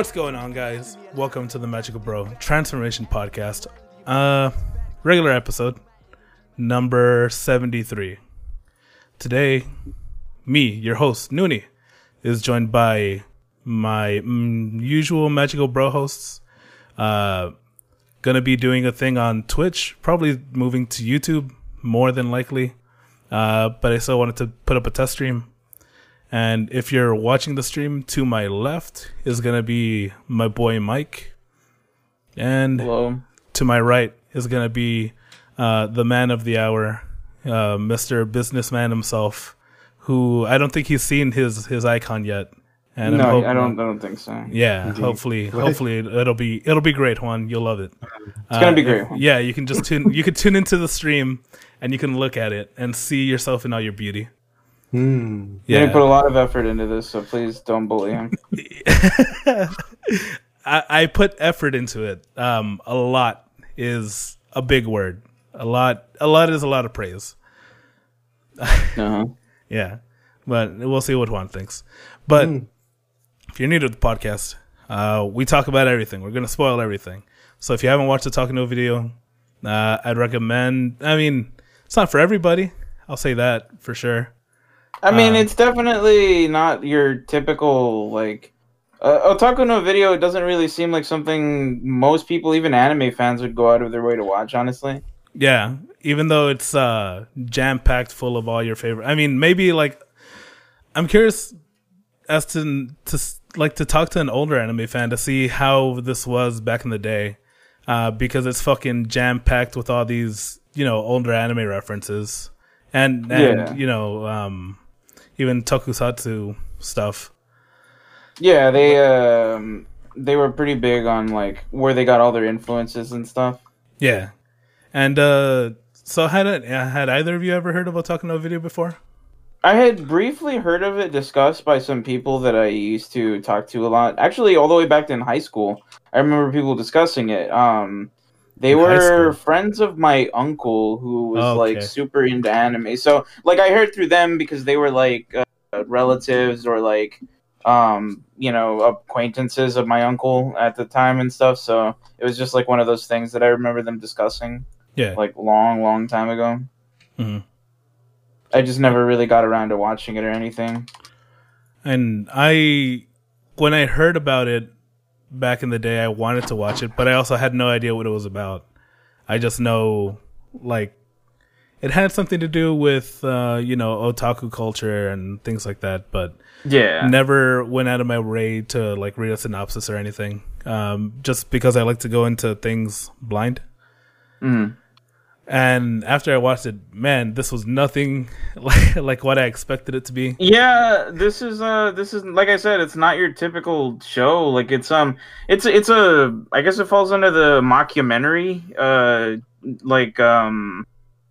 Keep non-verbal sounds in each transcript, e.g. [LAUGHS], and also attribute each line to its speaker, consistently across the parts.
Speaker 1: What's going on, guys? Welcome to the Magical Bro Transformation Podcast. Uh, regular episode number 73. Today, me, your host, Noonie, is joined by my mm, usual Magical Bro hosts. Uh, gonna be doing a thing on Twitch, probably moving to YouTube more than likely. Uh, but I still wanted to put up a test stream. And if you're watching the stream, to my left is gonna be my boy Mike, and
Speaker 2: Hello.
Speaker 1: to my right is gonna be uh, the man of the hour, uh, Mister Businessman himself, who I don't think he's seen his his icon yet. And
Speaker 2: no,
Speaker 1: hoping-
Speaker 2: I don't. I don't think so.
Speaker 1: Yeah,
Speaker 3: Indeed.
Speaker 1: hopefully, [LAUGHS] hopefully it'll be it'll be great, Juan. You'll love it.
Speaker 2: It's gonna be
Speaker 1: if-
Speaker 2: great.
Speaker 1: yeah, you can just tune you can tune into the stream and you can look at it and see yourself in all your beauty.
Speaker 3: Hmm.
Speaker 2: Yeah. He put a lot of effort into this, so please don't bully him. [LAUGHS]
Speaker 1: I, I put effort into it. Um, a lot is a big word. A lot, a lot is a lot of praise. [LAUGHS]
Speaker 2: Uh-huh.
Speaker 1: Yeah, but we'll see what Juan thinks. But if you're new to the podcast, uh, we talk about everything. We're gonna spoil everything. So if you haven't watched the Otaku no Video, uh, I'd recommend. I mean, it's not for everybody. I'll say that for sure.
Speaker 2: I mean,
Speaker 1: Uh,
Speaker 2: it's definitely not your typical like. Uh, Otaku no video It doesn't really seem like something most people, even anime fans, would go out of their way to watch. Honestly,
Speaker 1: Yeah, even though it's uh, jam packed full of all your favorite. I mean, maybe like I'm curious as to to like to talk to an older anime fan to see how this was back in the day, uh, because it's fucking jam packed with all these you know older anime references and and
Speaker 2: Yeah.
Speaker 1: you know um, even tokusatsu stuff.
Speaker 2: yeah, they um they were pretty big on like where they got all their influences and stuff.
Speaker 1: Yeah, and uh, so had it, had either of you ever heard of Otaku no Video before?
Speaker 2: I had briefly heard of it discussed by some people that I used to talk to a lot. Actually, all the way back in high school, I remember people discussing it. Um, they
Speaker 1: In
Speaker 2: were friends of my uncle who was
Speaker 1: Oh,
Speaker 2: like super into anime. So, like, I heard through them because they were like uh, relatives or like, um, you know, acquaintances of my uncle at the time and stuff. So it was just like one of those things that I remember them discussing
Speaker 1: Yeah,
Speaker 2: like long, long time ago.
Speaker 1: Mhm.
Speaker 2: I just never really got around to watching it or anything.
Speaker 1: and I when I heard about it back in the day, I wanted to watch it, but I also had no idea what it was about. I just know like it had something to do with uh, you know otaku culture and things like that, but
Speaker 2: Yeah.
Speaker 1: never went out of my way to like read a synopsis or anything. Um, just because I like to go into things blind.
Speaker 2: Mhm.
Speaker 1: And after I watched it, man, this was nothing [LAUGHS] like like what I expected it to be.
Speaker 2: Yeah, this is uh this is like I said, it's not your typical show. Like it's um it's it's a I guess it falls under the mockumentary uh like um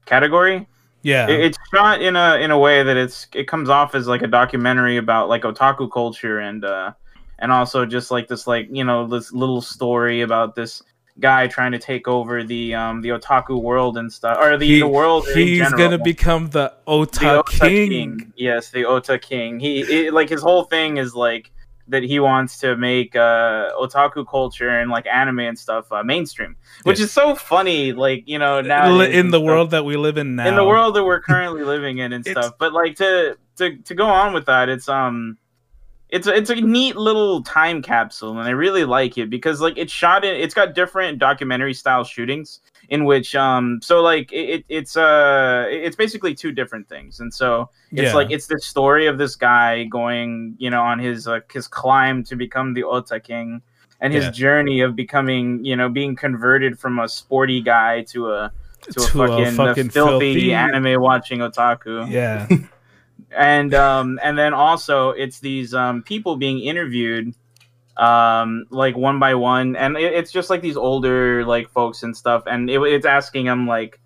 Speaker 2: category.
Speaker 1: Yeah,
Speaker 2: It, it's shot in a in a way that it's it comes off as like a documentary about like otaku culture and uh and also just like this like you know this little story about this guy trying to take over the um the otaku world and stuff or the,
Speaker 1: He-
Speaker 2: the world
Speaker 1: he's gonna become the Ota,
Speaker 2: the Ota
Speaker 1: King.
Speaker 2: King. Yes, the Ota King. He it, like his whole thing is like that he wants to make uh otaku culture and like anime and stuff uh, mainstream, which
Speaker 1: Yeah.
Speaker 2: is so funny. Like you know now
Speaker 1: in the world that we live in now.
Speaker 2: in the world that we're [LAUGHS] currently living in and stuff. But like to to to go on with that, it's um. It's a, it's a neat little time capsule, and I really like it because like it's shot in. It's got different documentary style shootings in which um so like it, it it's uh it's basically two different things, and so it's
Speaker 1: Yeah.
Speaker 2: like it's the story of this guy going you know on his uh, his climb to become the Ota King, and his
Speaker 1: Yeah.
Speaker 2: journey of becoming you know being converted from a sporty guy to a to a
Speaker 1: To a
Speaker 2: fucking,
Speaker 1: fucking
Speaker 2: filthy,
Speaker 1: filthy-
Speaker 2: anime watching otaku
Speaker 1: Yeah, [LAUGHS]
Speaker 2: and um and then also it's these um people being interviewed um like one by one. And it, it's just like these older like folks and stuff. And it, it's asking them like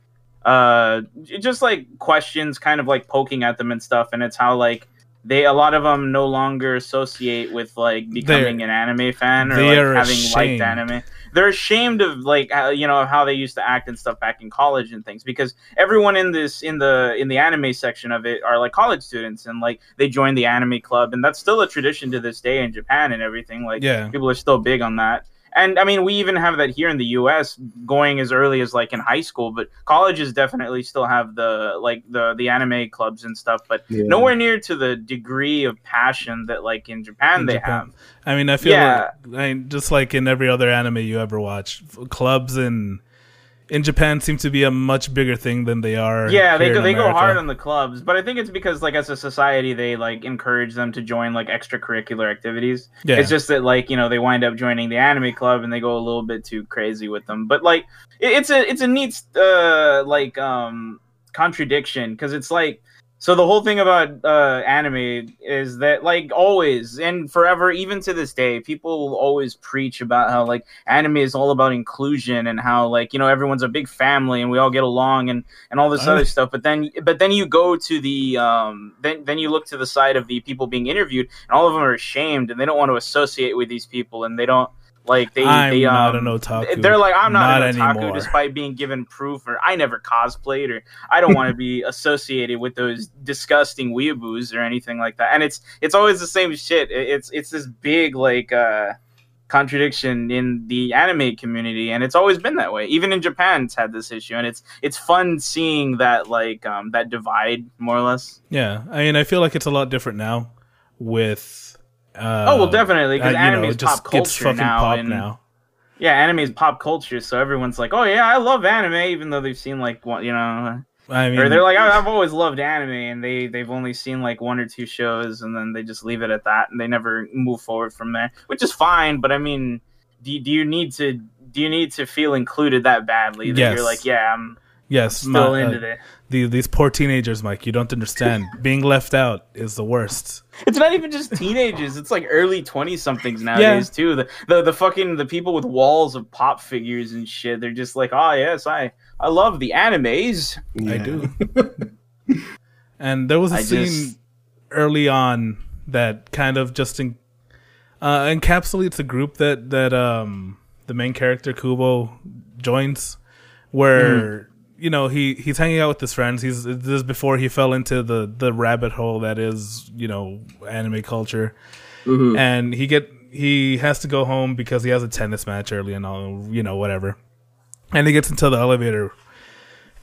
Speaker 2: uh just like questions kind of like poking at them and stuff. And it's how like they a lot of them no longer associate with like becoming
Speaker 1: They're-
Speaker 2: an anime fan or like having
Speaker 1: ashamed.
Speaker 2: liked anime. They're ashamed of like uh, you know how they used to act and stuff back in college and things because everyone in this in the in the anime section of it are like college students and like they join the anime club and that's still a tradition to this day in Japan and everything like
Speaker 1: Yeah.
Speaker 2: people are still big on that. And I mean, we even have that here in the U.S. going as early as like in high school, but colleges definitely still have the like the the anime clubs and stuff, but
Speaker 3: Yeah.
Speaker 2: nowhere near to the degree of passion that like in Japan
Speaker 1: In
Speaker 2: they
Speaker 1: Japan.
Speaker 2: have.
Speaker 1: I mean, I feel
Speaker 2: Yeah.
Speaker 1: like I mean, just like in every other anime you ever watch, clubs in in Japan seem to be a much bigger thing than they are.
Speaker 2: Yeah, they go they go hard on the clubs, but I think it's because like as a society they like encourage them to join like extracurricular activities.
Speaker 1: Yeah,
Speaker 2: It's just that like you know they wind up joining the anime club and they go a little bit too crazy with them. But like it, it's a it's a neat uh like um contradiction because it's like so the whole thing about uh anime is that like always and forever even to this day people will always preach about how like anime is all about inclusion and how like you know everyone's a big family and we all get along and and all this
Speaker 1: I-
Speaker 2: other stuff. But then but then you go to the um then then you look to the side of the people being interviewed and all of them are ashamed and they don't want to associate with these people and they don't like they
Speaker 1: I'm
Speaker 2: they um
Speaker 1: not an otaku.
Speaker 2: they're like i'm not,
Speaker 1: Not
Speaker 2: an otaku
Speaker 1: anymore.
Speaker 2: despite being given proof or i never cosplayed or i don't want to be [LAUGHS] associated with those disgusting weeaboos or anything like that and it's it's always the same shit it's it's this big like uh contradiction in the anime community and it's always been that way even in japan it's had this issue and it's it's fun seeing that like um that divide more or less
Speaker 1: yeah. I mean, I feel like it's a lot different now with. Uh,
Speaker 2: oh well definitely because
Speaker 1: uh,
Speaker 2: anime is pop culture
Speaker 1: fucking
Speaker 2: now
Speaker 1: pop
Speaker 2: and
Speaker 1: now.
Speaker 2: yeah anime is pop culture so everyone's like oh yeah i love anime even though they've seen like one you know
Speaker 1: I mean,
Speaker 2: or they're like, "I- I've always loved anime, and they they've only seen like one or two shows, and then they just leave it at that, and they never move forward from there, which is fine. But I mean, do you, do you need to do you need to feel included that badly that
Speaker 1: Yes.
Speaker 2: you're like, yeah, I'm
Speaker 1: yes,
Speaker 2: still
Speaker 1: my- uh,
Speaker 2: into it.
Speaker 1: the, these poor teenagers, Mike. You don't understand. [LAUGHS] Being left out is the worst.
Speaker 2: It's not even just teenagers; it's like early twenty somethings [LAUGHS] nowadays too. The, the the fucking the people with walls of pop figures and shit. They're just like, oh yes, I I love the animes.
Speaker 1: I do. [LAUGHS] and there was a
Speaker 2: I
Speaker 1: scene
Speaker 2: just-
Speaker 1: early on that kind of just in, uh, encapsulates the group that that um the main character Kubo joins, where you know he he's hanging out with his friends. He's this is before he fell into the the rabbit hole that is you know anime culture,
Speaker 3: Mhm.
Speaker 1: and he get he has to go home because he has a tennis match early and all you know whatever, and he gets into the elevator.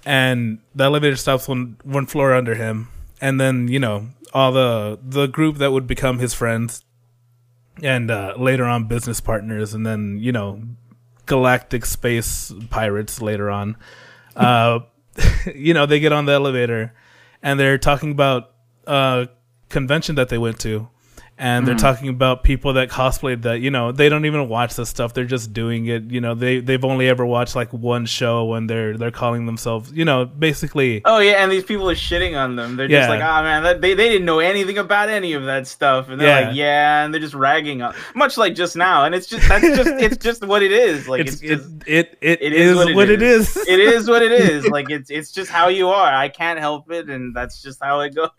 Speaker 1: And the elevator stops one one floor under him. And then you know all the the group that would become his friends and uh, later on business partners and then you know galactic space pirates later on uh, [LAUGHS] you know they get on the elevator and they're talking about a convention that they went to and they're hmm. talking about people that cosplayed that you know they don't even watch this stuff they're just doing it you know they they've only ever watched like one show and they're they're calling themselves you know basically
Speaker 2: Oh yeah, and these people are shitting on them. They're
Speaker 1: Yeah.
Speaker 2: just like, oh man, that, they they didn't know anything about any of that stuff, and they're
Speaker 1: Yeah.
Speaker 2: like, yeah, and they're just ragging on, much like just now, and it's just that's just it's [LAUGHS] just what it is. Like
Speaker 1: it's,
Speaker 2: it's, just
Speaker 1: it, it
Speaker 2: it
Speaker 1: it is, what, it is,
Speaker 2: it is what it [LAUGHS] is. Like it's it's just how you are. I can't help it, and that's just how it goes.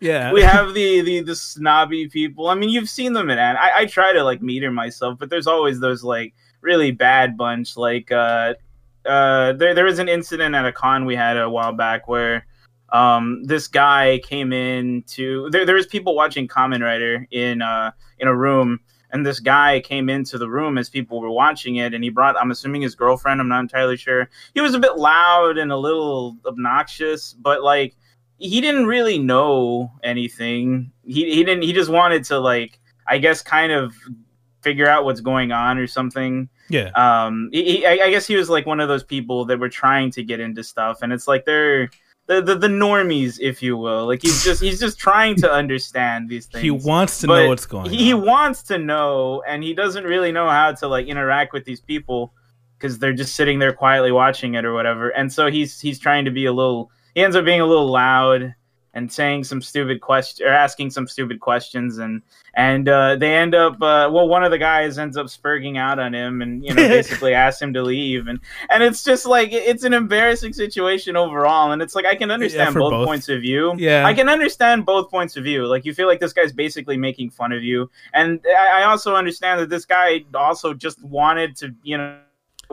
Speaker 1: Yeah
Speaker 2: We have the the the snobby people. I mean, you've seen them in an. I, I try to like meter myself, but there's always those like really bad bunch. Like uh, uh, there there was an incident at a con we had a while back where um this guy came in to there there was people watching Kamen Rider in uh in a room and this guy came into the room as people were watching it and he brought i'm assuming his girlfriend i'm not entirely sure he was a bit loud and a little obnoxious but like he didn't really know anything. He, he didn't he just wanted to like i guess kind of figure out what's going on or something.
Speaker 1: Yeah.
Speaker 2: Um he, he- I, I guess he was like one of those people that were trying to get into stuff and it's like they're the, the, the normies if you will. Like he's just he's just trying to understand these things
Speaker 1: he wants to know what's going
Speaker 2: he, he wants to know and he doesn't really know how to like interact with these people because they're just sitting there quietly watching it or whatever. And so he's he's trying to be a little he ends up being a little loud and saying some stupid question or asking some stupid questions and and uh, they end up uh, well one of the guys ends up spurging out on him and you know [LAUGHS] basically asks him to leave and and it's just like it's an embarrassing situation overall and it's like I can understand
Speaker 1: for
Speaker 2: both,
Speaker 1: both.
Speaker 2: points of view
Speaker 1: Yeah.
Speaker 2: I can understand both points of view like you feel like this guy's basically making fun of you and I, I also understand that this guy also just wanted to you know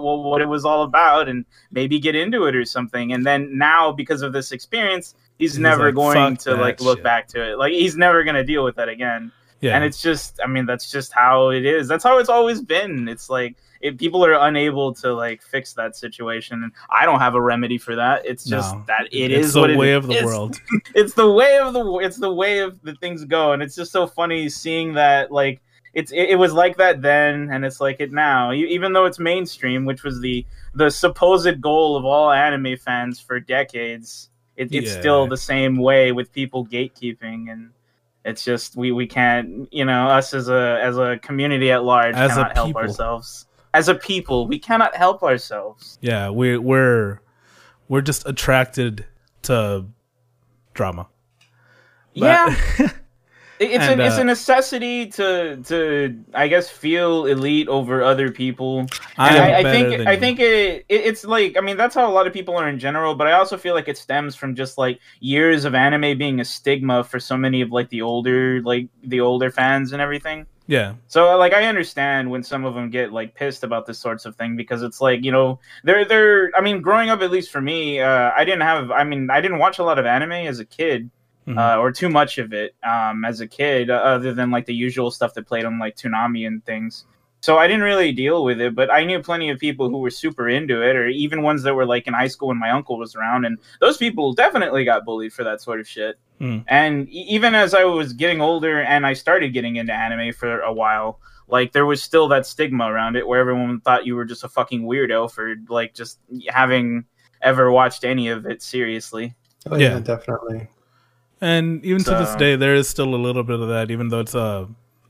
Speaker 2: well, what it was all about and maybe get into it or something and then now because of this experience he's,
Speaker 1: He's
Speaker 2: never
Speaker 1: like,
Speaker 2: going to like look
Speaker 1: shit."
Speaker 2: back to it like he's never going to deal with that again
Speaker 1: Yeah.
Speaker 2: and it's just i mean that's just how it is that's how it's always been it's like if people are unable to like fix that situation and i don't have a remedy for that it's just
Speaker 1: No.
Speaker 2: that it
Speaker 1: it's
Speaker 2: is
Speaker 1: the way of the
Speaker 2: is.
Speaker 1: world. [LAUGHS]
Speaker 2: it's the way of the it's the way of the things go and it's just so funny seeing that like it's it, it was like that then and it's like it now. E- even though it's mainstream which was the the supposed goal of all anime fans for decades it, it's
Speaker 1: Yeah.
Speaker 2: still the same way with people gatekeeping and it's just we we can't you know us as a as a community at large
Speaker 1: As
Speaker 2: cannot help ourselves. As a people we cannot help ourselves.
Speaker 1: Yeah, we we're we're just attracted to drama. But-
Speaker 2: yeah [LAUGHS] It's
Speaker 1: And,
Speaker 2: a it's
Speaker 1: uh,
Speaker 2: a necessity to to I guess feel elite over other people.
Speaker 1: I
Speaker 2: I, I think I
Speaker 1: you.
Speaker 2: think it, it it's like I mean that's how a lot of people are in general, but I also feel like it stems from just like years of anime being a stigma for so many of like the older like the older fans and everything.
Speaker 1: yeah,
Speaker 2: So like I understand when some of them get like pissed about this sorts of thing because it's like you know they're they're I mean growing up at least for me uh, I didn't have I mean I didn't watch a lot of anime as a kid
Speaker 1: Mhm.
Speaker 2: uh, or too much of it um, as a kid, uh, other than like the usual stuff that played on like Toonami and things. So I didn't really deal with it, but I knew plenty of people who were super into it, or even ones that were like in high school when my uncle was around, and those people definitely got bullied for that sort of shit.
Speaker 1: Hmm.
Speaker 2: And e- even as I was getting older and I started getting into anime for a while, like there was still that stigma around it where everyone thought you were just a fucking weirdo for like just having ever watched any of it seriously.
Speaker 3: Oh, yeah,
Speaker 1: Yeah.
Speaker 3: definitely.
Speaker 1: And even to this day, there is still a little bit of that, even though it's uh,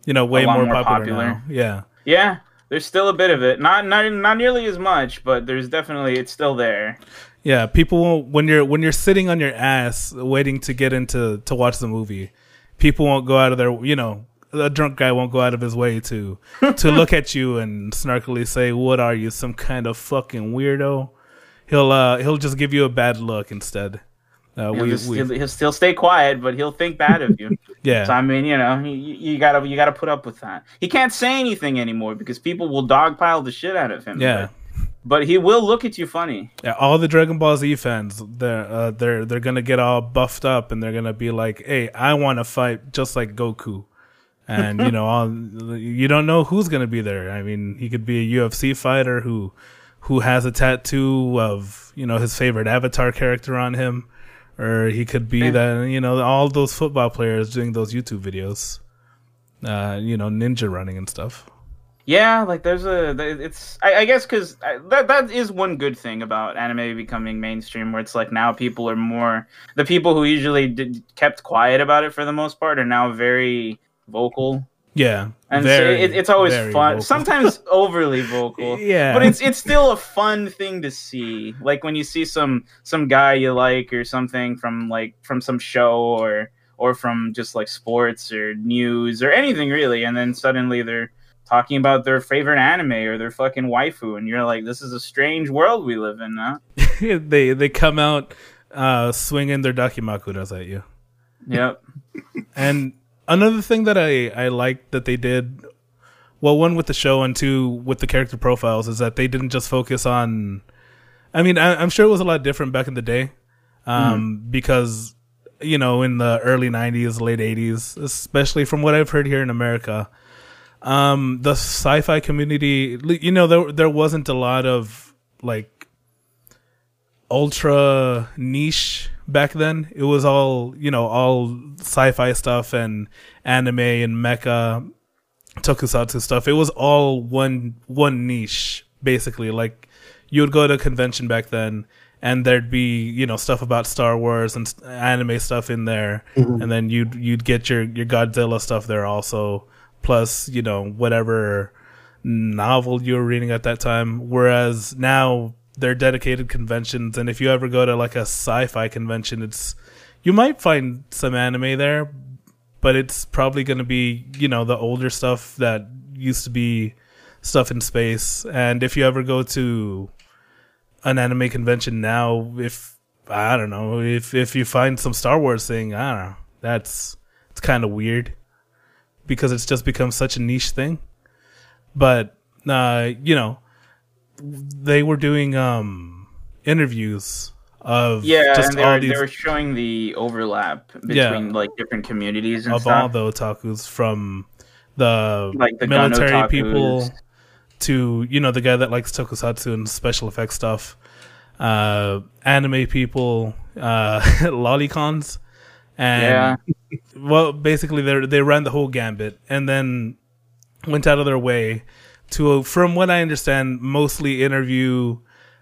Speaker 1: you know, way more,
Speaker 2: more
Speaker 1: popular,
Speaker 2: popular.
Speaker 1: now. Yeah,
Speaker 2: Yeah, there's still a bit of it. Not not not nearly as much, but there's definitely it's still there.
Speaker 1: yeah. People won't when you're when you're sitting on your ass waiting to get into to watch the movie, people won't go out of their you know. A drunk guy won't go out of his way to to [LAUGHS] look at you and snarkily say, "What are you, some kind of fucking weirdo?" He'll uh he'll just give you a bad look instead. Uh,
Speaker 2: He'll,
Speaker 1: we,
Speaker 2: just,
Speaker 1: we
Speaker 2: he'll still stay quiet, but he'll think bad of you. [LAUGHS]
Speaker 1: yeah
Speaker 2: So I mean, you know, you, you gotta you gotta put up with that. He can't say anything anymore because people will dogpile the shit out of him.
Speaker 1: yeah.
Speaker 2: but, but he will look at you funny.
Speaker 1: Yeah, all the Dragon Ball Z fans, they're uh, they're they're gonna get all buffed up, and they're gonna be like, "Hey, I want to fight just like Goku," and you know, all you don't know who's gonna be there. I mean, he could be a UFC fighter who who has a tattoo of you know his favorite Avatar character on him, or he could be
Speaker 2: Yeah.
Speaker 1: that you know all those football players doing those YouTube videos, uh, you know, ninja running and stuff.
Speaker 2: Yeah, like there's a it's I, I guess because that that is one good thing about anime becoming mainstream, where it's like now people are more the people who usually did, kept quiet about it for the most part are now very vocal,
Speaker 1: Yeah,
Speaker 2: and
Speaker 1: very,
Speaker 2: so it, it's always fun.
Speaker 1: vocal.
Speaker 2: Sometimes [LAUGHS] overly vocal,
Speaker 1: yeah,
Speaker 2: but it's it's still a fun thing to see. Like when you see some some guy you like or something from like from some show or or from just like sports or news or anything really, and then suddenly they're talking about their favorite anime or their fucking waifu, and you're like, this is a strange world we live in, huh? [LAUGHS]
Speaker 1: they they come out uh, swinging their dakimakuras at you.
Speaker 2: Yep.
Speaker 1: And another thing that I I liked that they did, well, one with the show and two with the character profiles, is that they didn't just focus on. I mean, I, I'm sure it was a lot different back in the day, um, because you know in the early '90s, late '80s, especially from what I've heard here in America, um, the sci-fi community, you know, there there wasn't a lot of like ultra niche back then. It was all, you know, all sci-fi stuff and anime and mecha tokusatsu stuff. It was all one one niche basically. Like you would go to a convention back then and there'd be, you know, stuff about Star Wars and anime stuff in there mm-hmm. and then you'd you'd get your your Godzilla stuff there also plus, you know, whatever novel you were reading at that time. Whereas now they're dedicated conventions, and if you ever go to like a sci-fi convention, it's you might find some anime there, but it's probably going to be you know the older stuff that used to be stuff in space. And if you ever go to an anime convention now, if I don't know if if you find some Star Wars thing, I don't know, that's it's kind of weird because it's just become such a niche thing. But uh, you know, they were doing um interviews of
Speaker 2: Yeah,
Speaker 1: just
Speaker 2: and they
Speaker 1: all
Speaker 2: were,
Speaker 1: these
Speaker 2: they were showing the overlap between
Speaker 1: Yeah.
Speaker 2: like different communities and
Speaker 1: of
Speaker 2: stuff.
Speaker 1: all the otakus from the,
Speaker 2: like the
Speaker 1: military people to you know the guy that likes tokusatsu and special effects stuff, uh, anime people, uh, [LAUGHS] lolicons, and
Speaker 2: Yeah.
Speaker 1: well, basically they they ran the whole gambit and then went out of their way to, from what I understand, mostly interview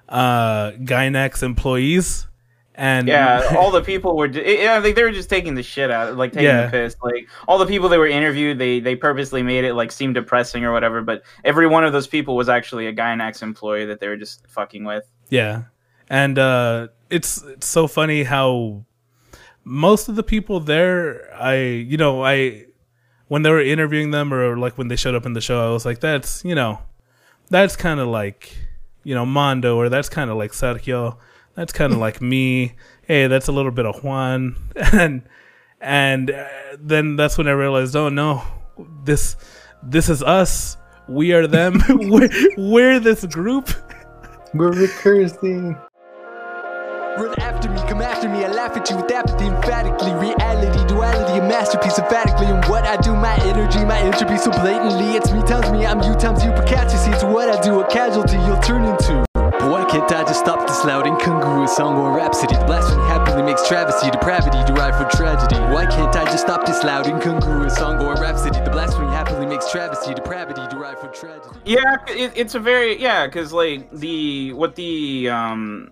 Speaker 1: uh, Gainax employees. And
Speaker 2: Yeah, [LAUGHS] all the people were. Yeah, like they were just taking the shit out, like taking
Speaker 1: Yeah.
Speaker 2: the piss. Like all the people they were interviewed, they they purposely made it like seem depressing or whatever. But every one of those people was actually a Gainax employee that they were just fucking with.
Speaker 1: Yeah. And uh it's it's so funny how most of the people there I you know, I when they were interviewing them or like when they showed up in the show, I was like, that's you know, that's kinda like you know, Mondo or that's kinda like Sergio. That's kinda [LAUGHS] like me. Hey, that's a little bit of Juan. [LAUGHS] And and uh, then that's when I realized, oh no, this this is us. We are them. [LAUGHS] we're, we're this group.
Speaker 3: We're recursing.
Speaker 4: Come after me. I laugh at you with apathy emphatically. Reality, duality, a masterpiece emphatically. And what I do, my energy, my entropy so blatantly. It's me times me, I'm you times you. See, it's what I do, a casualty you'll turn into. Why can't I just stop this loud, incongruous song or rhapsody? The blasphemy happily makes travesty, depravity derived from tragedy. Why can't I just stop this loud, incongruous song or rhapsody? The blasphemy happily makes travesty, depravity derived from tragedy.
Speaker 2: Yeah, it, it's a very yeah, because like the what the um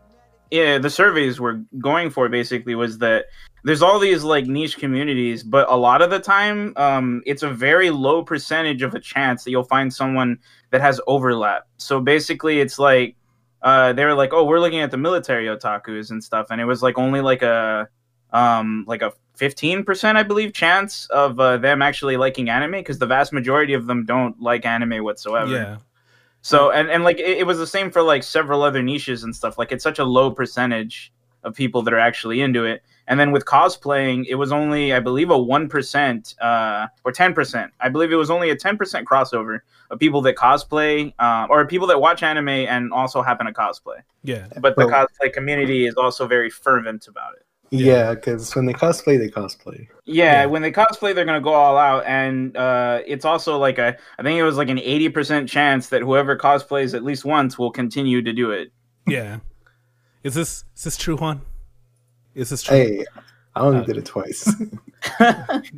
Speaker 2: yeah the surveys were going for basically was that there's all these like niche communities, but a lot of the time um it's a very low percentage of a chance that you'll find someone that has overlap. So basically, it's like uh they were like, oh, we're looking at the military otakus and stuff, and it was like only like a um like a 15% i believe chance of uh, them actually liking anime because the vast majority of them don't like anime whatsoever
Speaker 1: Yeah.
Speaker 2: So and and like it, it was the same for like several other niches and stuff. Like it's such a low percentage of people that are actually into it. And then with cosplaying, it was only I believe a one percent uh, or ten percent. I believe it was only a ten percent crossover of people that cosplay uh, or people that watch anime and also happen to cosplay.
Speaker 1: Yeah.
Speaker 2: But the
Speaker 3: Well-
Speaker 2: cosplay community is also very fervent about it.
Speaker 3: Yeah, because when they cosplay, they cosplay.
Speaker 2: Yeah,
Speaker 1: Yeah.
Speaker 2: when they cosplay, they're gonna go all out, and uh, it's also like a, I think it was like an eighty percent chance that whoever cosplays at least once will continue to do it.
Speaker 1: Yeah. Is this is this true, Juan? Is this true?
Speaker 3: Hey, I only
Speaker 1: Uh,
Speaker 3: did it twice. [LAUGHS]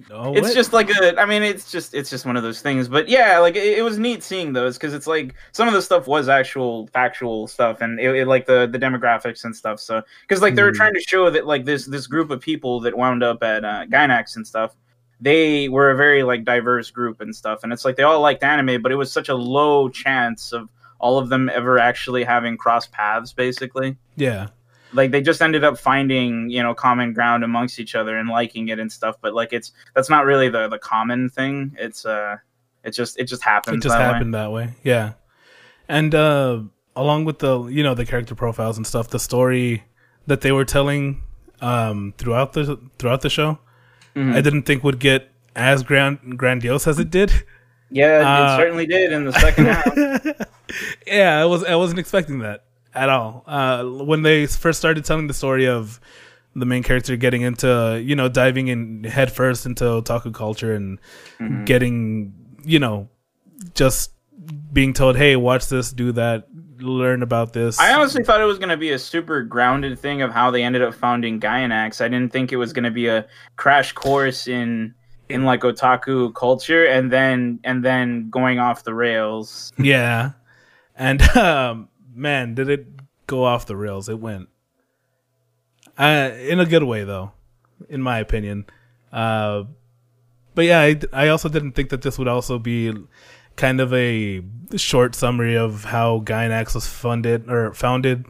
Speaker 1: No,
Speaker 2: it's just like a, I mean, it's just it's just one of those things. But yeah, like it, it was neat seeing those because it's like some of the stuff was actual factual stuff, and it, it like the the demographics and stuff. So because like they were
Speaker 3: Mhm.
Speaker 2: trying to show that like this this group of people that wound up at uh, Gainax and stuff. They were a very like diverse group and stuff, and it's like they all liked anime, but it was such a low chance of all of them ever actually having cross paths, basically.
Speaker 1: yeah.
Speaker 2: Like they just ended up finding you know common ground amongst each other and liking it and stuff but like it's that's not really the the common thing it's uh it just it just happened
Speaker 1: It just
Speaker 2: that way.
Speaker 1: happened that way. Yeah. And uh along with the you know the character profiles and stuff, the story that they were telling um throughout the throughout the show,
Speaker 2: Mhm.
Speaker 1: I didn't think would get as grand grandiose as it did.
Speaker 2: yeah
Speaker 1: Uh,
Speaker 2: it certainly did in the second half [LAUGHS]
Speaker 1: yeah, I was I wasn't expecting that at all. Uh, when they first started telling the story of the main character getting into you know diving in headfirst into otaku culture and
Speaker 2: Mm-hmm.
Speaker 1: getting you know just being told, hey, watch this, do that, learn about this.
Speaker 2: i honestly thought it was going to be a super grounded thing of how they ended up founding Gainax. i didn't think it was going to be a crash course in in like otaku culture and then and then going off the rails
Speaker 1: yeah, and [LAUGHS] um, man, did it go off the rails? It went uh, in a good way, though, in my opinion. Uh, but yeah, I, I also didn't think that this would also be kind of a short summary of how Gainax was funded or founded.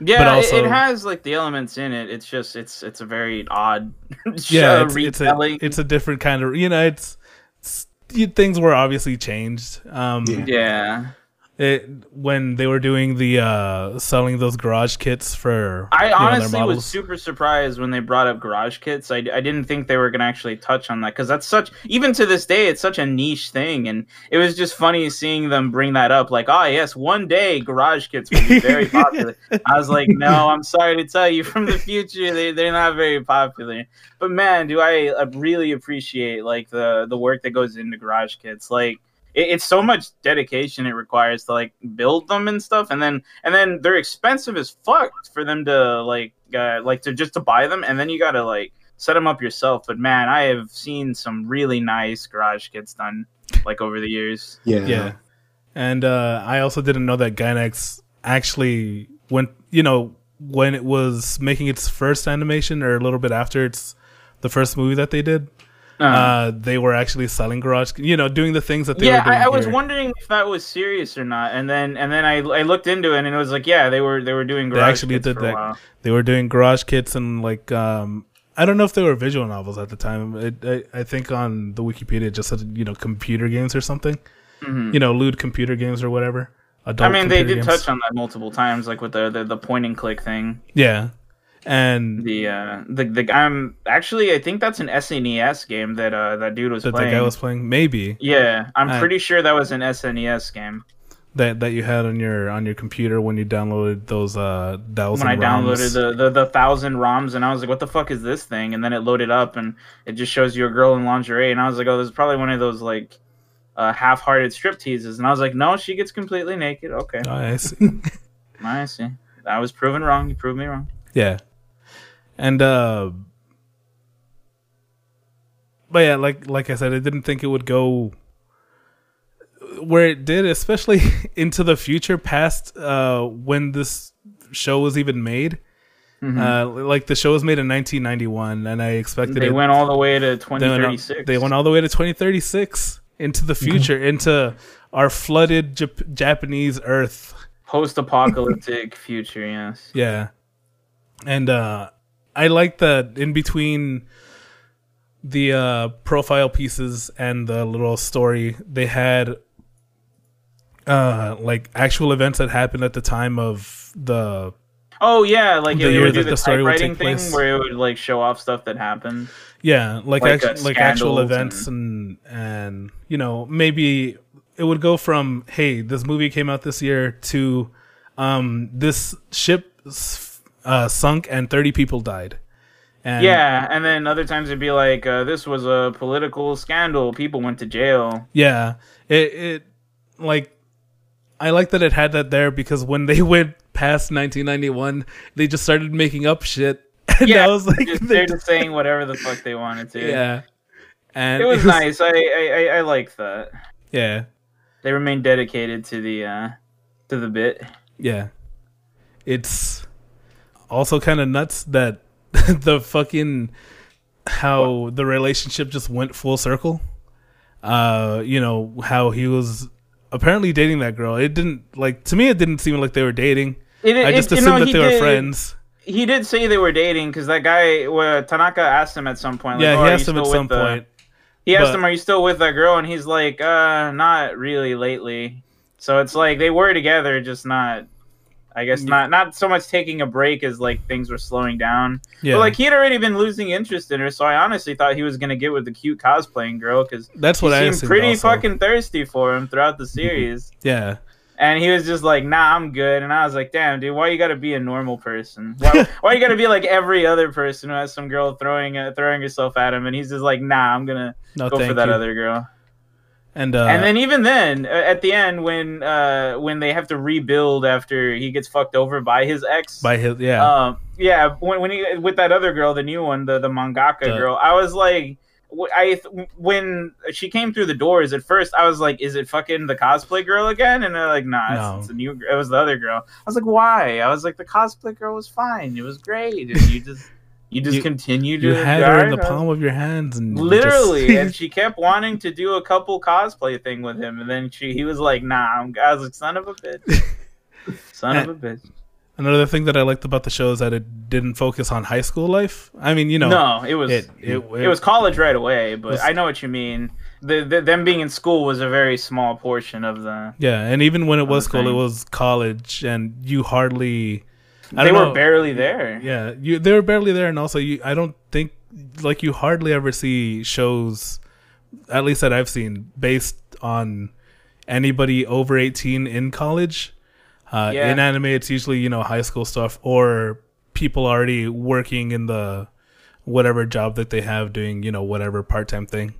Speaker 2: Yeah,
Speaker 1: But
Speaker 2: it-
Speaker 1: also-
Speaker 2: it, has like the elements in it. It's just it's it's a very odd [LAUGHS]
Speaker 1: yeah,
Speaker 2: show
Speaker 1: it's, it's a
Speaker 2: retelling.
Speaker 1: it's a different kind of you know it's, it's things were obviously changed. Um,
Speaker 3: Yeah.
Speaker 2: yeah.
Speaker 1: It, when they were doing the uh selling those garage kits for
Speaker 2: I
Speaker 1: you know,
Speaker 2: honestly was super surprised when they brought up garage kits. I, I didn't think they were going to actually touch on that because that's such, even to this day, it's such a niche thing. And it was just funny seeing them bring that up. Like, oh, yes, one day garage kits will be very [LAUGHS] popular. I was like, no, I'm sorry to tell you from the future, they, they're not very popular. But man, do I uh, really appreciate like the, the work that goes into garage kits. Like, it, it's so much dedication it requires to like build them and stuff and then and then they're expensive as fuck for them to like uh, like to just to buy them and then you gotta like set them up yourself but man i have seen some really nice garage kits done like over the years
Speaker 3: Yeah.
Speaker 1: yeah and uh i also didn't know that Gainax actually went you know when it was making its first animation or a little bit after its the first movie that they did
Speaker 2: uh,
Speaker 1: uh they were actually selling garage you know doing the things that they
Speaker 2: yeah
Speaker 1: were doing
Speaker 2: I, I was wondering if that was serious or not and then and then i i looked into it and it was like yeah they were they were doing
Speaker 1: they
Speaker 2: garage
Speaker 1: actually
Speaker 2: kits
Speaker 1: did that they were doing garage kits and like um I don't know if they were visual novels at the time. It, I, I think on the Wikipedia it just said you know computer games or something.
Speaker 2: Mhm.
Speaker 1: You know, lewd computer games or whatever. Adult
Speaker 2: i mean they did
Speaker 1: games.
Speaker 2: touch on that multiple times like with the the, the point and click thing
Speaker 1: Yeah, and
Speaker 2: the uh the the I'm actually I think that's an SNES game that uh that dude was
Speaker 1: that
Speaker 2: playing.
Speaker 1: guy was playing. Maybe
Speaker 2: yeah, I'm pretty sure that was an SNES game.
Speaker 1: that that you had on your on your computer when you downloaded those uh thousand
Speaker 2: When I downloaded the, the the thousand ROMs and I was like, what the fuck is this thing? And then it loaded up and it just shows you a girl in lingerie and I was like, oh, this is probably one of those like uh, half-hearted strip teases. And I was like, no, she gets completely naked. Okay,
Speaker 1: Oh, I see. [LAUGHS]
Speaker 2: I see. I was proven wrong. You proved me wrong.
Speaker 1: yeah, and uh, but yeah, like like I said, I didn't think it would go where it did, especially [LAUGHS] into the future, past uh when this show was even made.
Speaker 2: Mhm.
Speaker 1: Uh, like the show was made in 1991, and I expected
Speaker 2: they
Speaker 1: it.
Speaker 2: went all the way to
Speaker 1: they went,
Speaker 2: 2036.
Speaker 1: they went all the way to 2036 into the future, into our flooded Jap- Japanese Earth.
Speaker 2: post-apocalyptic [LAUGHS] future. Yes.
Speaker 1: Yeah. And uh I like that in between the uh profile pieces and the little story they had uh like actual events that happened at the time of the
Speaker 2: Oh yeah, like
Speaker 1: The
Speaker 2: it
Speaker 1: year
Speaker 2: do
Speaker 1: that
Speaker 2: the
Speaker 1: the story would take
Speaker 2: thing
Speaker 1: place.
Speaker 2: where it would like show off stuff that happened.
Speaker 1: yeah like
Speaker 2: Like,
Speaker 1: act-
Speaker 2: uh,
Speaker 1: like actual events and and you know maybe it would go from hey this movie came out this year to um this ship uh sunk and 30 people died and
Speaker 2: yeah, and then other times it'd be like, uh, "This was a political scandal. People went to jail."
Speaker 1: Yeah, it it like I like that it had that there because when they [LAUGHS] went past 1991, they just started making up shit, [LAUGHS] and
Speaker 2: Yeah,
Speaker 1: I was like,
Speaker 2: Just, [LAUGHS] they're just saying whatever the fuck they wanted to.
Speaker 1: yeah, and
Speaker 2: it was nice. I I, I, I like that.
Speaker 1: Yeah,
Speaker 2: They remain dedicated to the uh, to the bit.
Speaker 1: yeah. It's also kind of nuts that [LAUGHS] the fucking how the relationship just went full circle. Uh, you know how he was apparently dating that girl. It didn't like to me. It didn't seem like they were dating.
Speaker 2: It,
Speaker 1: I
Speaker 2: it-
Speaker 1: just
Speaker 2: you
Speaker 1: assumed
Speaker 2: know,
Speaker 1: that
Speaker 2: he
Speaker 1: they were
Speaker 2: did-
Speaker 1: friends.
Speaker 2: He did say they were dating because that guy, well, Tanaka asked him at some point. Like,
Speaker 1: yeah,
Speaker 2: oh,
Speaker 1: he asked him at some
Speaker 2: the-
Speaker 1: point.
Speaker 2: He asked
Speaker 1: But-
Speaker 2: him, "Are you still with that girl?" And he's like, "Uh, not really lately." So it's like they were together, just not. I guess not not so much taking a break as like things were slowing down.
Speaker 1: Yeah,
Speaker 2: But like he had already been losing interest in her, so I honestly thought he was gonna get with the cute cosplaying girl because
Speaker 1: that's what I
Speaker 2: seemed pretty
Speaker 1: also.
Speaker 2: fucking thirsty for him throughout the series.
Speaker 1: Yeah,
Speaker 2: And he was just like, "Nah, I'm good." And I was like, "Damn, dude, why you gotta be a normal person? Why, [LAUGHS] why you gotta be like every other person who has some girl throwing uh, throwing herself at him?" And he's just like, "Nah, I'm gonna
Speaker 1: no,
Speaker 2: go for that
Speaker 1: you.
Speaker 2: other girl."
Speaker 1: And uh,
Speaker 2: and then even then, uh, at the end, when uh, when they have to rebuild after he gets fucked over by his ex,
Speaker 1: by his yeah,
Speaker 2: um, yeah, when when he with that other girl, the new one, the the mangaka
Speaker 1: The-
Speaker 2: girl, I was like, I when she came through the doors at first, I was like, is it fucking the cosplay girl again? And they're like, nah,
Speaker 1: No.
Speaker 2: it's, it's a new. It was the other girl. I was like, why? I was like, the cosplay girl was fine. It was great. And you just [LAUGHS] you just
Speaker 1: You-
Speaker 2: continue to
Speaker 1: you had her in the palm of your hands, and
Speaker 2: Literally,
Speaker 1: just- [LAUGHS]
Speaker 2: and she kept wanting to do a couple cosplay thing with him, and then she he was like, "Nah." I'm, I was like, "Son of a bitch, [LAUGHS] son of a bitch."
Speaker 1: Another thing that I liked about the show is that it didn't focus on high school life. I mean, you know,
Speaker 2: no, it was
Speaker 1: it-
Speaker 2: it,
Speaker 1: it-
Speaker 2: was college right away, but
Speaker 1: was-
Speaker 2: I know what you mean. The, the them being in school was a very small portion of the.
Speaker 1: yeah, and even when it was school, it was college, and you hardly.
Speaker 2: They were barely there.
Speaker 1: Yeah, you they were barely there, and also you. I don't think like you hardly ever see shows, at least that I've seen, based on anybody over eighteen in college. Uh,
Speaker 2: Yeah.
Speaker 1: In anime, it's usually you know high school stuff or people already working in the whatever job that they have doing you know whatever part time thing.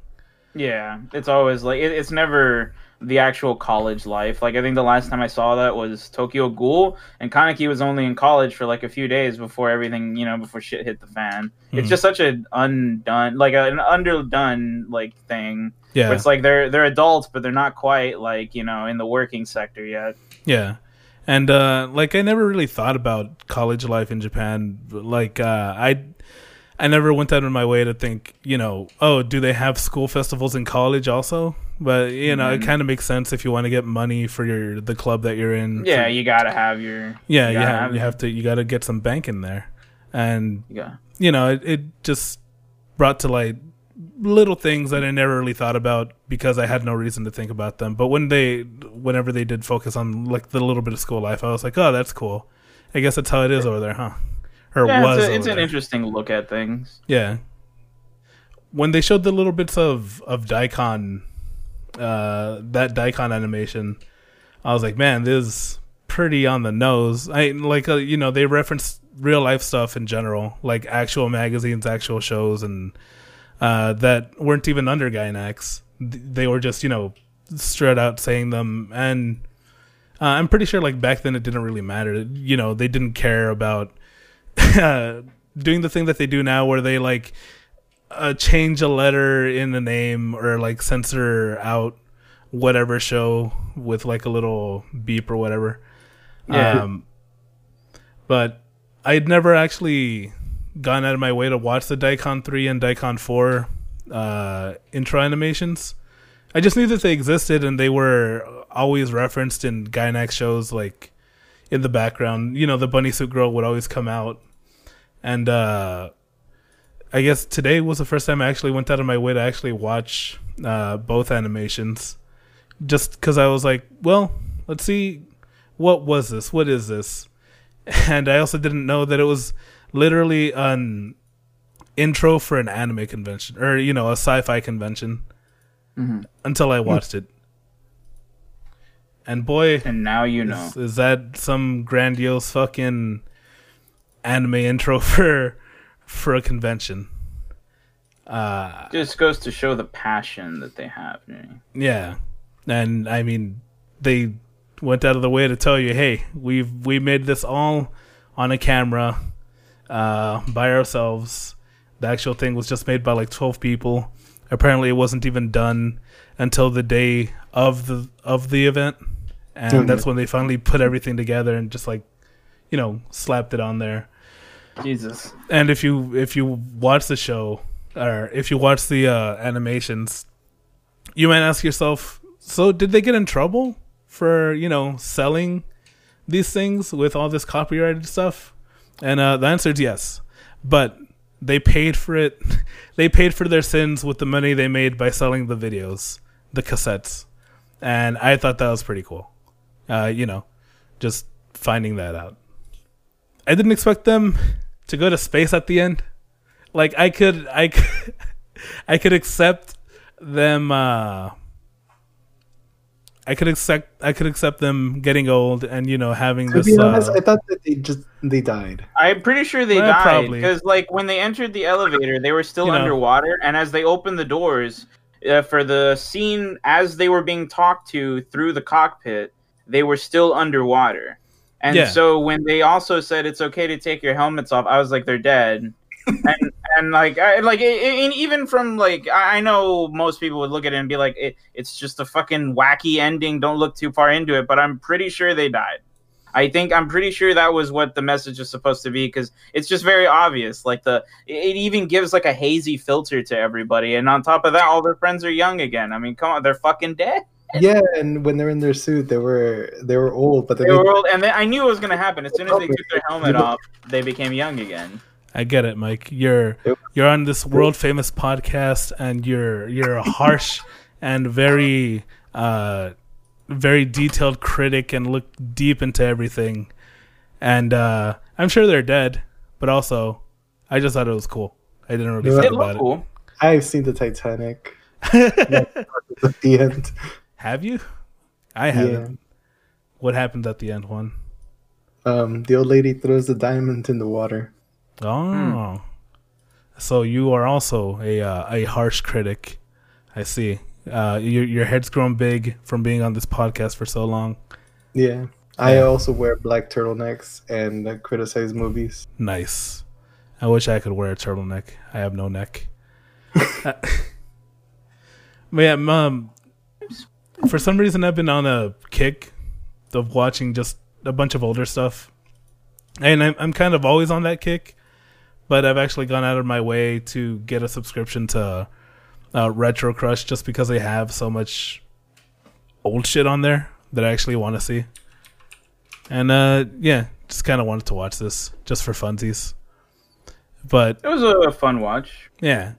Speaker 2: Yeah, it's always like it, it's never the actual college life. Like I think the last time I saw that was Tokyo Ghoul, and Kaneki was only in college for like a few days before everything, you know, before shit hit the fan. It's
Speaker 1: Mhm.
Speaker 2: just such an undone, like an underdone like thing.
Speaker 1: Yeah,
Speaker 2: It's like they're they're adults, but they're not quite like you know in the working sector yet.
Speaker 1: Yeah. And uh like I never really thought about college life in Japan. Like uh I I never went out of my way to think, you know, oh, do they have school festivals in college also? But you know, it
Speaker 2: Mhm.
Speaker 1: kind of makes sense if you want to get money for your the club that you're in.
Speaker 2: Yeah,
Speaker 1: For-
Speaker 2: you gotta have your
Speaker 1: yeah,
Speaker 2: you
Speaker 1: you have,
Speaker 2: have-
Speaker 1: you have to you got to get some bank in there. And
Speaker 2: yeah.
Speaker 1: you know, it, it just brought to light little things that I never really thought about because I had no reason to think about them. But when they, whenever they did focus on like the little bit of school life, I was like, oh, that's cool. I guess that's how it is over there, huh? Or
Speaker 2: Yeah,
Speaker 1: was.
Speaker 2: it's, a, it's an
Speaker 1: there.
Speaker 2: interesting look at things.
Speaker 1: Yeah. When they showed the little bits of of Daikon, uh, that Daikon animation, I was like, man, this is pretty on the nose. I like, uh, you know, they reference real life stuff in general, like actual magazines, actual shows, and uh, that weren't even under Gainax. They were just, you know, straight out saying them, and uh, I'm pretty sure, like back then, it didn't really matter. You know, they didn't care about [LAUGHS] doing the thing that they do now, where they like uh, change a letter in the name or like censor out whatever show with like a little beep or whatever.
Speaker 2: Yeah.
Speaker 1: Um, but I'd never actually gone out of my way to watch the Daikon 3 and Daikon 4 uh, intro animations. I just knew that they existed and they were always referenced in Gainax shows, like in the background. You know, the bunny suit girl would always come out. And uh, I guess today was the first time I actually went out of my way to actually watch uh, both animations. Just because I was like, well, let's see, what was this? What is this? [LAUGHS] And I also didn't know that it was literally an intro for an anime convention or, you know, a sci fi convention
Speaker 2: Mhm.
Speaker 1: until I watched it. And boy,
Speaker 2: And now you know.
Speaker 1: is, is that some grandiose fucking anime intro [LAUGHS] for for a convention? Uh
Speaker 2: Just goes to show the passion that they have. you know?
Speaker 1: yeah. And I mean they went out of the way to tell you, "Hey, we've we made this all on a camera uh by ourselves. The actual thing was just made by like 12 people. Apparently it wasn't even done until the day of the of the event." And
Speaker 3: Okay.
Speaker 1: that's when they finally put everything together and just like you know, slapped it on there.
Speaker 2: Jesus.
Speaker 1: And if you if you watch the show or if you watch the uh, animations, you might ask yourself, so did they get in trouble for you know selling these things with all this copyrighted stuff? And uh, the answer is yes, but they paid for it. [LAUGHS] they paid for their sins with the money they made by selling the videos, the cassettes, and I thought that was pretty cool. Uh, you know, just finding that out. I didn't expect them to go to space at the end. Like I could, I could, [LAUGHS] I could accept them. Uh, I could accept, I could accept them getting old and you know having
Speaker 3: To
Speaker 1: this.
Speaker 3: be honest,
Speaker 1: uh,
Speaker 3: I thought that they just they died.
Speaker 2: I'm pretty sure they
Speaker 1: Well,
Speaker 2: died
Speaker 1: probably.
Speaker 2: because, like, when they entered the elevator, they were still
Speaker 1: You know.
Speaker 2: underwater, and as they opened the doors uh, for the scene, as they were being talked to through the cockpit, they were still underwater. And
Speaker 1: Yeah.
Speaker 2: so when they also said it's okay to take your helmets off, I was like, they're dead. [LAUGHS] and and like I, like it- even from like I I know most people would look at it and be like it, it's just a fucking wacky ending. Don't look too far into it, but I'm pretty sure they died. I think I'm pretty sure that was what the message is supposed to be because it's just very obvious. Like the it even gives like a hazy filter to everybody, and on top of that, all their friends are young again. I mean, come on, they're fucking dead.
Speaker 3: Yeah, and when they're in their suit, they were they were old, but
Speaker 2: They
Speaker 3: then
Speaker 2: were old, and then I knew it was gonna happen. As soon as they took their helmet off, they became young again.
Speaker 1: I get it, Mike. You're you're on this world famous podcast, and you're you're a harsh [LAUGHS] and very uh very detailed critic, and look deep into everything. And uh I'm sure they're dead, but also I just thought it was cool. I didn't really
Speaker 3: Yeah.
Speaker 1: think about
Speaker 2: looked cool.
Speaker 3: I've seen the Titanic [LAUGHS] at the end.
Speaker 1: Have you? I haven't. What happened at the end? One.
Speaker 3: Um, the old lady throws the diamond in the water.
Speaker 1: Oh, so you are also a uh, a harsh critic. I see. Uh, your your head's grown big from being on this podcast for so long.
Speaker 3: Yeah. I
Speaker 1: Yeah.
Speaker 3: also wear black turtlenecks and uh, criticize movies.
Speaker 1: Nice. I wish I could wear a turtleneck. I have no neck. [LAUGHS] Uh, [LAUGHS] but yeah, um, for some reason I've been on a kick of watching just a bunch of older stuff, and I'm I'm kind of always on that kick. But I've actually gone out of my way to get a subscription to uh, Retro Crush just because they have so much old shit on there that I actually want to see. And uh, yeah, just kind of wanted to watch this just for funsies. But
Speaker 2: It was a fun watch.
Speaker 1: yeah,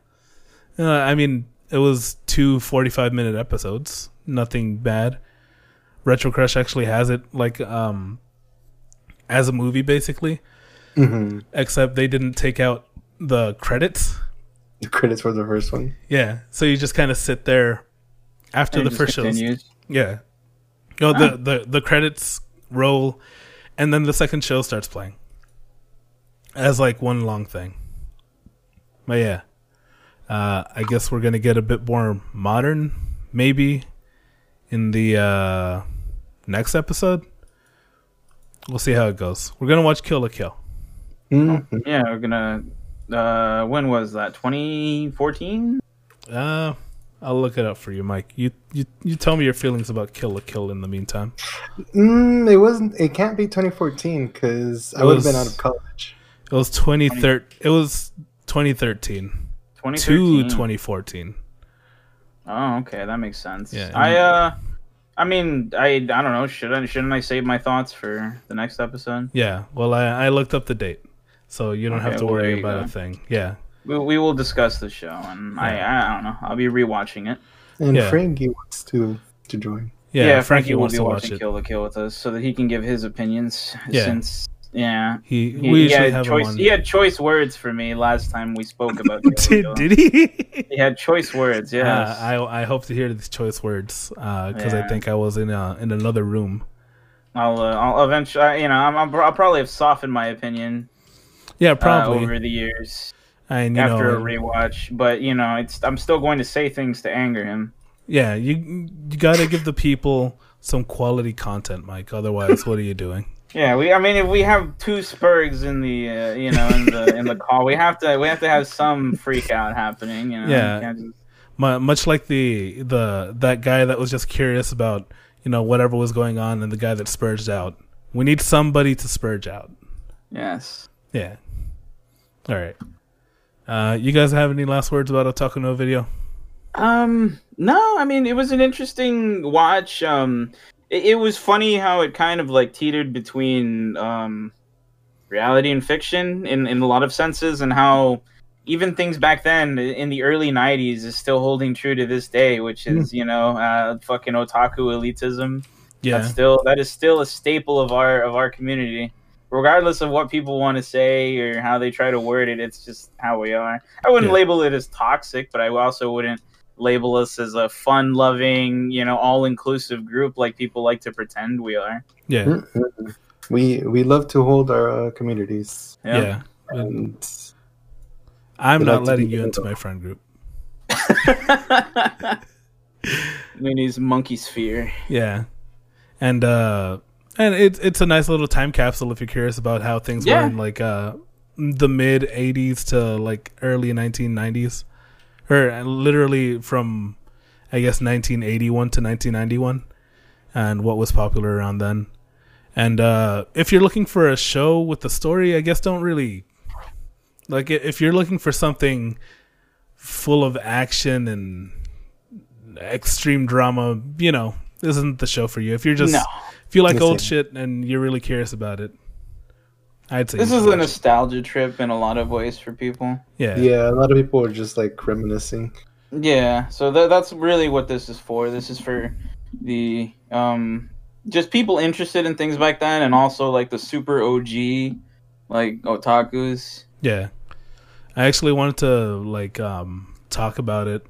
Speaker 1: uh, I mean, it was two 45 minute episodes. Nothing bad. Retro Crush actually has it like um as a movie basically,
Speaker 3: hmm
Speaker 1: except they didn't take out the credits.
Speaker 3: The credits for the first one.
Speaker 1: Yeah, so you just kind of sit there after
Speaker 2: And
Speaker 1: the
Speaker 2: it just
Speaker 1: first shows.
Speaker 2: continues.
Speaker 1: Yeah. No, the, the the credits roll, and then the second show starts playing as like one long thing. But yeah, uh, I guess we're gonna get a bit more modern, maybe, in the uh, next episode. We'll see how it goes. We're gonna watch Kill la Kill.
Speaker 3: Mhm.
Speaker 2: Yeah, we're gonna. Uh, when was that? 2014.
Speaker 1: Uh, I'll look it up for you, Mike. You you you tell me your feelings about Kill la Kill in the meantime.
Speaker 3: Mm, it wasn't. It can't be 2014 because I would have been out of college.
Speaker 1: It was twenty It was twenty thirteen. to
Speaker 2: 2013.
Speaker 1: 2014.
Speaker 2: Oh, okay, that makes sense.
Speaker 1: Yeah,
Speaker 2: I uh, I mean, I I don't know. Should I shouldn't I save my thoughts for the next episode?
Speaker 1: Yeah, well, I, I looked up the date, so you don't have to
Speaker 2: well,
Speaker 1: worry
Speaker 2: you
Speaker 1: about
Speaker 2: go.
Speaker 1: a thing. Yeah,
Speaker 2: We, we will discuss the show, and I I don't know. I'll be rewatching it.
Speaker 3: And
Speaker 1: Yeah.
Speaker 3: Frankie wants to to join.
Speaker 1: yeah. Yeah. Frankie,
Speaker 2: will
Speaker 1: wants
Speaker 2: be
Speaker 1: to watch
Speaker 2: watching
Speaker 1: it.
Speaker 2: Kill the Kill with us, so that he can give his opinions.
Speaker 1: Yeah.
Speaker 2: Since yeah,
Speaker 1: He,
Speaker 2: he,
Speaker 1: we
Speaker 2: he had choice. He had choice words for me last time we spoke [LAUGHS] about.
Speaker 1: Did, did he?
Speaker 2: He had choice words. Yeah.
Speaker 1: Uh, I I hope to hear these choice words because I
Speaker 2: Yeah.
Speaker 1: think I was in uh, in another room.
Speaker 2: I'll uh, I'll eventually. You know, I'm, I'm, I'll probably have softened my opinion
Speaker 1: Yeah,
Speaker 2: uh,
Speaker 1: probably.
Speaker 2: over the years.
Speaker 1: and you
Speaker 2: after
Speaker 1: know,
Speaker 2: a rewatch. But you know, it's I'm still going to say things to anger him.
Speaker 1: yeah, you you got to give the people some quality content, Mike. Otherwise, what are you doing?
Speaker 2: Yeah, we. I mean, if we have two Spurgs in the, uh, you know, in the in the [LAUGHS] call, we have to we have to have some freak out happening. You know,
Speaker 1: Yeah.
Speaker 2: Just-
Speaker 1: much like the the that guy that was just curious about you know whatever was going on and the guy that spurged out we need somebody to spurge out
Speaker 2: yes.
Speaker 1: yeah all right uh you guys have any last words about otaku no video
Speaker 2: Um, no, I mean, it was an interesting watch. Um, it, it was funny how it kind of like teetered between um reality and fiction in in a lot of senses, and how even things back then in the early 90s is still holding true to this day which is you know uh, fucking otaku elitism.
Speaker 1: Yeah.
Speaker 2: That's still that is still a staple of our of our community. Regardless of what people want to say or how they try to word it it's just how we are. I wouldn't
Speaker 1: Yeah.
Speaker 2: label it as toxic but i also wouldn't label us as a fun loving you know all inclusive group like people like to pretend we are.
Speaker 1: Yeah.
Speaker 3: Mhm. We we love to hold our uh, communities,
Speaker 1: yeah,
Speaker 3: and
Speaker 1: i'm not
Speaker 3: like
Speaker 1: letting you into my friend group. [LAUGHS]
Speaker 2: Mooney's monkey sphere.
Speaker 1: Yeah. And uh and it's it's a nice little time capsule if you're curious about how things
Speaker 2: Yeah.
Speaker 1: were in like uh the mid 80s to like early 1990s or uh, literally from i guess 1981 to 1991 and what was popular around then and uh if you're looking for a show with a story i guess don't really like if you're looking for something full of action and extreme drama, you know, this isn't the show for you. If you're just
Speaker 2: No.
Speaker 1: if you like
Speaker 3: Listen.
Speaker 1: old shit and you're really curious about it, I'd say
Speaker 2: This is a
Speaker 1: watch it.
Speaker 2: nostalgia trip in a lot of ways for people.
Speaker 1: yeah.
Speaker 3: Yeah, a lot of people are just like reminiscing.
Speaker 2: Yeah, so tha that's really what this is for. This is for the um just people interested in things back then and also like the super OG like otakus.
Speaker 1: Yeah. I actually wanted to like um talk about it.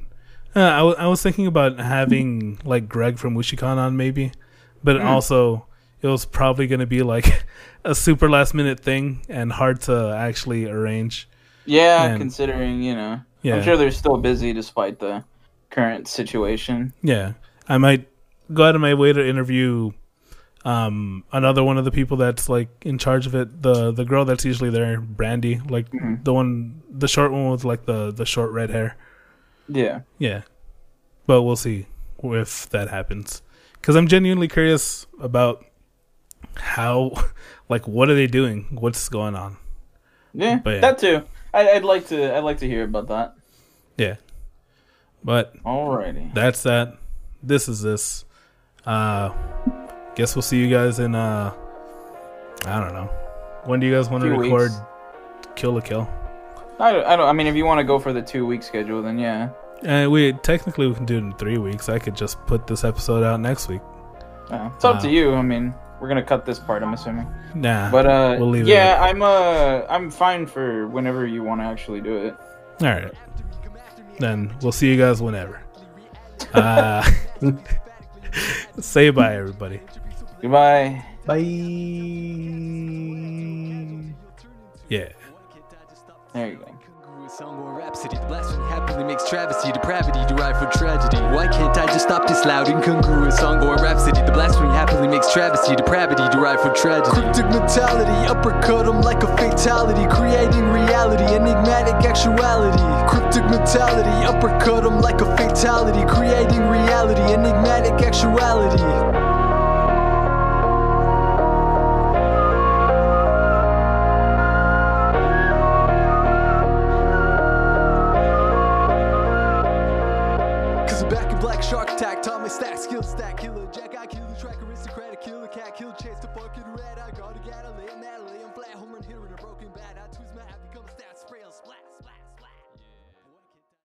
Speaker 1: Uh, I, w- I was thinking about having like Greg from Wishicon on maybe, but
Speaker 2: Mm.
Speaker 1: also it was probably going to be like [LAUGHS] a super last minute thing and hard to actually arrange.
Speaker 2: Yeah,
Speaker 1: Man.
Speaker 2: considering, you know.
Speaker 1: Yeah.
Speaker 2: I'm sure they're still busy despite the current situation.
Speaker 1: Yeah. I might go out of my way to interview um another one of the people that's like in charge of it the the girl that's usually there brandy like
Speaker 2: Mhm.
Speaker 1: the one the short one with like the the short red hair
Speaker 2: Yeah.
Speaker 1: Yeah, but we'll see if that happens. Because I'm genuinely curious about how, [LAUGHS] like, what are they doing? What's going on?
Speaker 2: Yeah.
Speaker 1: But yeah.
Speaker 2: That too. I, I'd like to I'd like to hear about that.
Speaker 1: Yeah, but
Speaker 2: Alrighty.
Speaker 1: that's that. This is this. Uh, guess we'll see you guys in. Uh, I don't know. When do you guys want to record?
Speaker 2: weeks.
Speaker 1: Kill la kill.
Speaker 2: I don't, I don't I mean if you want to go for the 2 week schedule then yeah.
Speaker 1: Uh, we technically we can do it in three weeks. I could just put this episode out next week.
Speaker 2: Yeah. It's up to you. I mean, we're going to cut this part I'm assuming.
Speaker 1: Nah,
Speaker 2: But uh,
Speaker 1: We'll leave
Speaker 2: yeah,
Speaker 1: at-
Speaker 2: I'm uh, I'm fine for whenever you want to actually do it.
Speaker 1: all right. Then we'll see you guys whenever. Uh, [LAUGHS] say bye, everybody.
Speaker 2: Goodbye.
Speaker 3: Bye.
Speaker 1: Yeah.
Speaker 2: There you go.
Speaker 4: Happily makes travesty, depravity derived from tragedy. Why can't I just stop this loud incongruous song or rhapsody? The blasphemy happily makes travesty, depravity derived from tragedy. Cryptic mentality, uppercut uppercut 'em like a fatality, creating reality, enigmatic actuality. Cryptic mentality, uppercut uppercut 'em like a fatality, creating reality, enigmatic actuality. Fucking red, I gotta get a lay, Natalie,